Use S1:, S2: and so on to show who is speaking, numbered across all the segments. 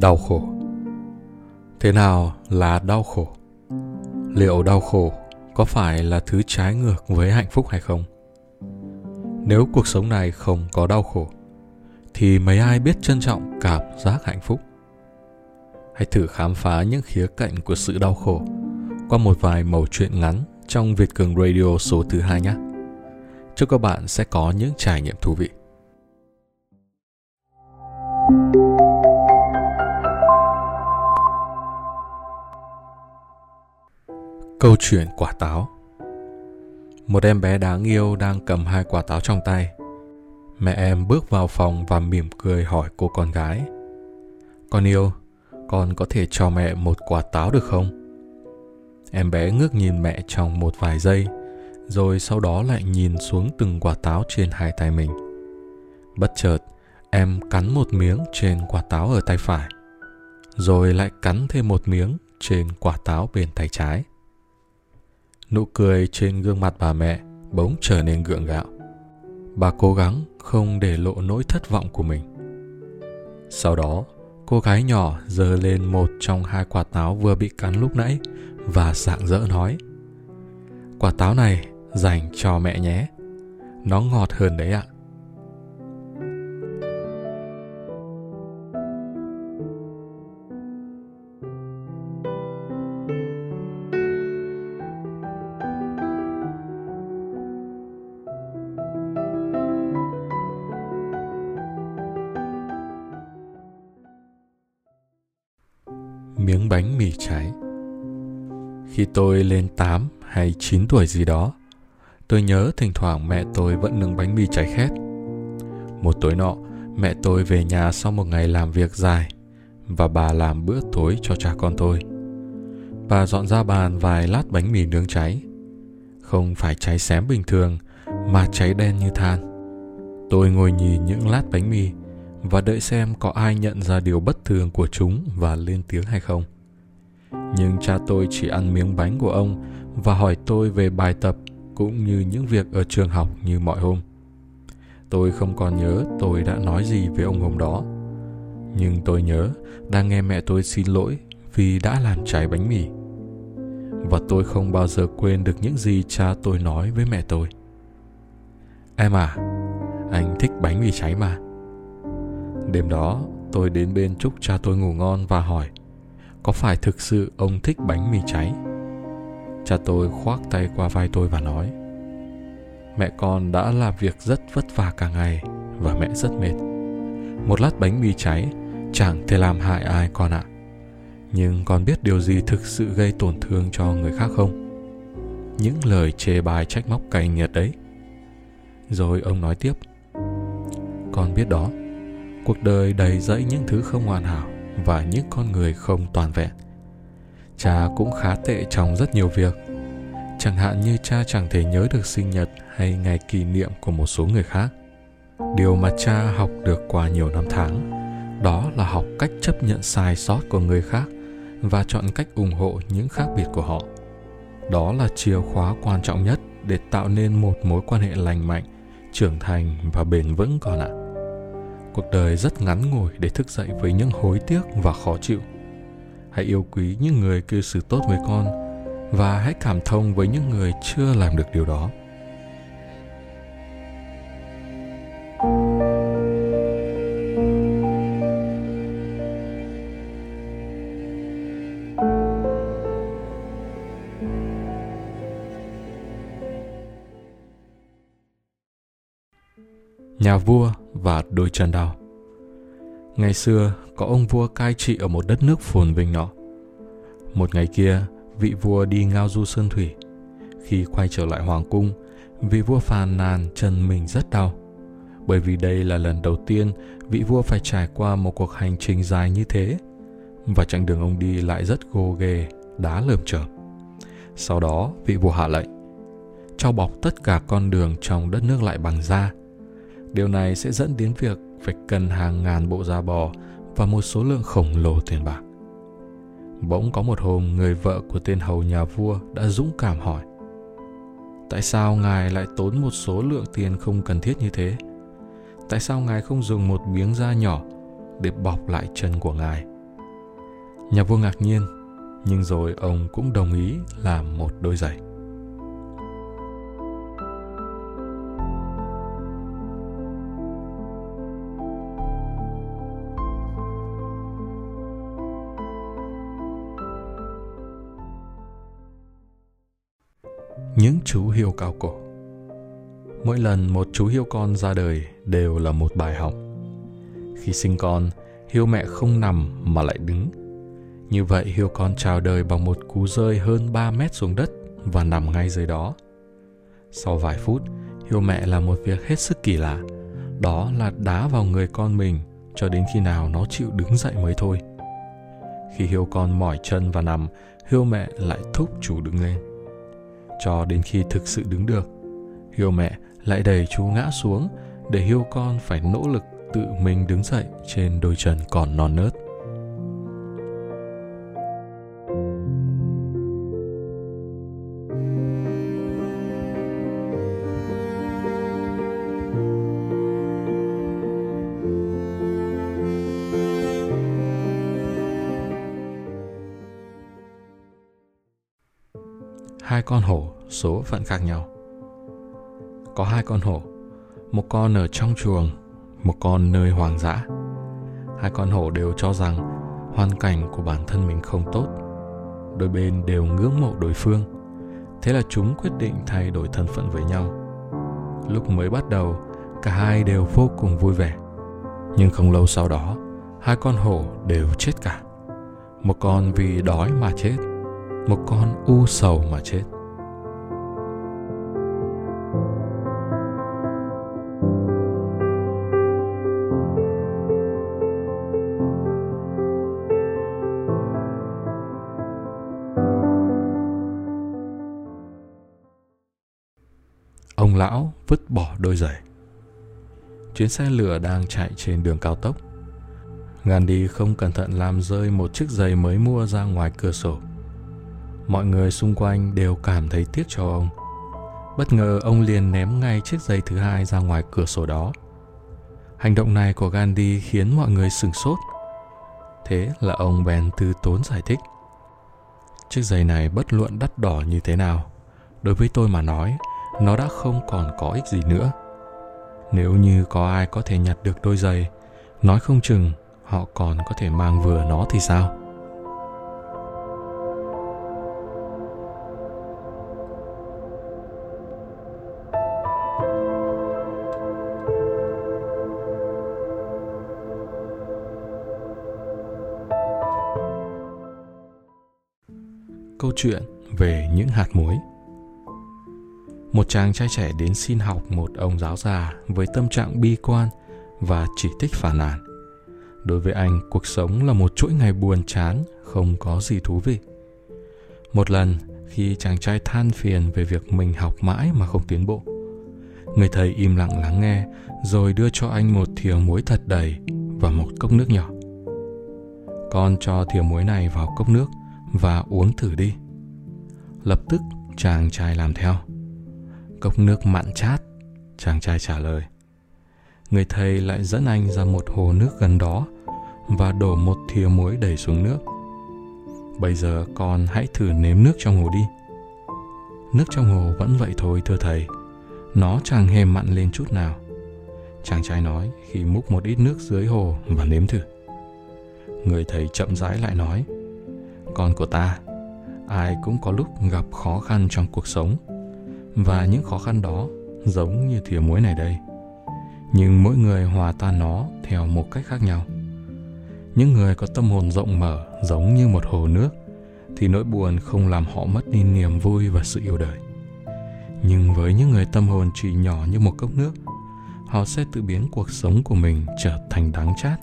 S1: đau khổ thế nào là đau khổ liệu đau khổ có phải là thứ trái ngược với hạnh phúc hay không nếu cuộc sống này không có đau khổ, thì mấy ai biết trân trọng cảm giác hạnh phúc hãy thử khám phá những khía cạnh của sự đau khổ qua một vài mẩu chuyện ngắn trong Việt Cường Radio số thứ hai nhé. Chúc các bạn sẽ có những trải nghiệm thú vị. Câu chuyện quả táo Một em bé đáng yêu đang cầm hai quả táo trong tay. Mẹ em bước vào phòng và mỉm cười hỏi cô con gái. Con yêu, con có thể cho mẹ một quả táo được không? Em bé ngước nhìn mẹ trong một vài giây, rồi sau đó lại nhìn xuống từng quả táo trên hai tay mình. Bất chợt, em cắn một miếng trên quả táo ở tay phải, rồi lại cắn thêm một miếng trên quả táo bên tay trái. Nụ cười trên gương mặt bà mẹ bỗng trở nên gượng gạo. Bà cố gắng không để lộ nỗi thất vọng của mình. Sau đó, cô gái nhỏ giơ lên một trong hai quả táo vừa bị cắn lúc nãy và sạng rỡ nói quả táo này dành cho mẹ nhé nó ngọt hơn đấy ạ miếng bánh mì cháy khi tôi lên 8 hay 9 tuổi gì đó, tôi nhớ thỉnh thoảng mẹ tôi vẫn nướng bánh mì cháy khét. Một tối nọ, mẹ tôi về nhà sau một ngày làm việc dài và bà làm bữa tối cho cha con tôi. Bà dọn ra bàn vài lát bánh mì nướng cháy. Không phải cháy xém bình thường mà cháy đen như than. Tôi ngồi nhìn những lát bánh mì và đợi xem có ai nhận ra điều bất thường của chúng và lên tiếng hay không. Nhưng cha tôi chỉ ăn miếng bánh của ông và hỏi tôi về bài tập cũng như những việc ở trường học như mọi hôm. Tôi không còn nhớ tôi đã nói gì với ông hôm đó. Nhưng tôi nhớ đang nghe mẹ tôi xin lỗi vì đã làm cháy bánh mì. Và tôi không bao giờ quên được những gì cha tôi nói với mẹ tôi. Em à anh thích bánh mì cháy mà đêm đó, tôi đến bên chúc cha tôi ngủ ngon và hỏi, có phải thực sự ông thích bánh mì cháy? Cha tôi khoác tay qua vai tôi và nói, mẹ con đã làm việc rất vất vả cả ngày và mẹ rất mệt. Một lát bánh mì cháy, chẳng thể làm hại ai con ạ. Nhưng con biết điều gì thực sự gây tổn thương cho người khác không? Những lời chê bai trách móc cay nghiệt đấy rồi ông nói tiếp, con biết đó cuộc đời đầy dẫy những thứ không hoàn hảo và những con người không toàn vẹn. Cha cũng khá tệ trong rất nhiều việc. Chẳng hạn như cha chẳng thể nhớ được sinh nhật hay ngày kỷ niệm của một số người khác. Điều mà cha học được qua nhiều năm tháng, đó là học cách chấp nhận sai sót của người khác và chọn cách ủng hộ những khác biệt của họ. Đó là chìa khóa quan trọng nhất để tạo nên một mối quan hệ lành mạnh, trưởng thành và bền vững con ạ cuộc đời rất ngắn ngủi để thức dậy với những hối tiếc và khó chịu. Hãy yêu quý những người cư xử tốt với con và hãy cảm thông với những người chưa làm được điều đó. Nhà vua và đôi chân đau. Ngày xưa, có ông vua cai trị ở một đất nước phồn vinh nọ. Một ngày kia, vị vua đi ngao du sơn thủy. Khi quay trở lại hoàng cung, vị vua phàn nàn chân mình rất đau. Bởi vì đây là lần đầu tiên vị vua phải trải qua một cuộc hành trình dài như thế. Và chặng đường ông đi lại rất gồ ghề, đá lởm chởm. Sau đó, vị vua hạ lệnh cho bọc tất cả con đường trong đất nước lại bằng da Điều này sẽ dẫn đến việc phải cần hàng ngàn bộ da bò và một số lượng khổng lồ tiền bạc. Bỗng có một hôm người vợ của tên hầu nhà vua đã dũng cảm hỏi Tại sao ngài lại tốn một số lượng tiền không cần thiết như thế? Tại sao ngài không dùng một miếng da nhỏ để bọc lại chân của ngài Nhà vua ngạc nhiên, nhưng rồi ông cũng đồng ý làm một đôi giày. Những chú hiêu cao cổ Mỗi lần một chú hiêu con ra đời đều là một bài học. Khi sinh con, hiêu mẹ không nằm mà lại đứng. Như vậy hiêu con chào đời bằng một cú rơi hơn 3 mét xuống đất và nằm ngay dưới đó. Sau vài phút, hiêu mẹ làm một việc hết sức kỳ lạ. Đó là đá vào người con mình cho đến khi nào nó chịu đứng dậy mới thôi. Khi hiêu con mỏi chân và nằm, hiêu mẹ lại thúc chủ đứng lên. Cho đến khi thực sự đứng được, hiêu mẹ lại đẩy chú ngã xuống để hiêu con phải nỗ lực tự mình đứng dậy trên đôi chân còn non nớt. Hai con hổ số phận khác nhau. Có hai con hổ, một con ở trong chuồng, một con nơi hoang dã. Hai con hổ đều cho rằng hoàn cảnh của bản thân mình không tốt. Đôi bên đều ngưỡng mộ đối phương. Thế là chúng quyết định thay đổi thân phận với nhau. Lúc mới bắt đầu, cả hai đều vô cùng vui vẻ. Nhưng không lâu sau đó, hai con hổ đều chết cả. Một con vì đói mà chết một con u sầu mà chết. Ông lão vứt bỏ đôi giày. Chuyến xe lửa đang chạy trên đường cao tốc. Gandhi không cẩn thận làm rơi một chiếc giày mới mua ra ngoài cửa sổ mọi người xung quanh đều cảm thấy tiếc cho ông. Bất ngờ ông liền ném ngay chiếc giày thứ hai ra ngoài cửa sổ đó. Hành động này của gandhi khiến mọi người sửng sốt. Thế là ông bèn từ tốn giải thích. Chiếc giày này bất luận đắt đỏ như thế nào, đối với tôi mà nói, nó đã không còn có ích gì nữa. Nếu như có ai có thể nhặt được đôi giày, nói không chừng họ còn có thể mang vừa nó thì sao? Câu chuyện về những hạt muối. Một chàng trai trẻ đến xin học một ông giáo già với tâm trạng bi quan và chỉ thích phản nàn. Đối với anh, cuộc sống là một chuỗi ngày buồn chán, không có gì thú vị. Một lần, khi chàng trai than phiền về việc mình học mãi mà không tiến bộ, người thầy im lặng lắng nghe rồi đưa cho anh một thìa muối thật đầy và một cốc nước nhỏ. Con cho thìa muối này vào cốc nước và uống thử đi. Lập tức, chàng trai làm theo. Cốc nước mặn chát, chàng trai trả lời. Người thầy lại dẫn anh ra một hồ nước gần đó và đổ một thìa muối đầy xuống nước. Bây giờ con hãy thử nếm nước trong hồ đi. Nước trong hồ vẫn vậy thôi, thưa thầy. Nó chẳng hề mặn lên chút nào. Chàng trai nói khi múc một ít nước dưới hồ và nếm thử. Người thầy chậm rãi lại nói con của ta. Ai cũng có lúc gặp khó khăn trong cuộc sống, và những khó khăn đó giống như thìa muối này đây. Nhưng mỗi người hòa tan nó theo một cách khác nhau. Những người có tâm hồn rộng mở giống như một hồ nước, thì nỗi buồn không làm họ mất đi niềm vui và sự yêu đời. Nhưng với những người tâm hồn chỉ nhỏ như một cốc nước, họ sẽ tự biến cuộc sống của mình trở thành đáng chát,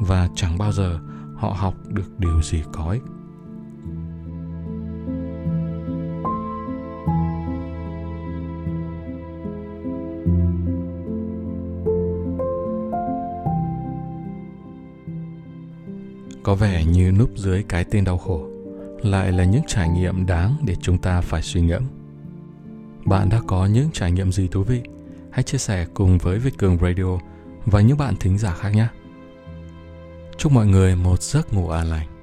S1: và chẳng bao giờ họ học được điều gì có ích có vẻ như núp dưới cái tên đau khổ lại là những trải nghiệm đáng để chúng ta phải suy ngẫm. Bạn đã có những trải nghiệm gì thú vị? Hãy chia sẻ cùng với việt cường radio và những bạn thính giả khác nhé. Chúc mọi người một giấc ngủ an lành.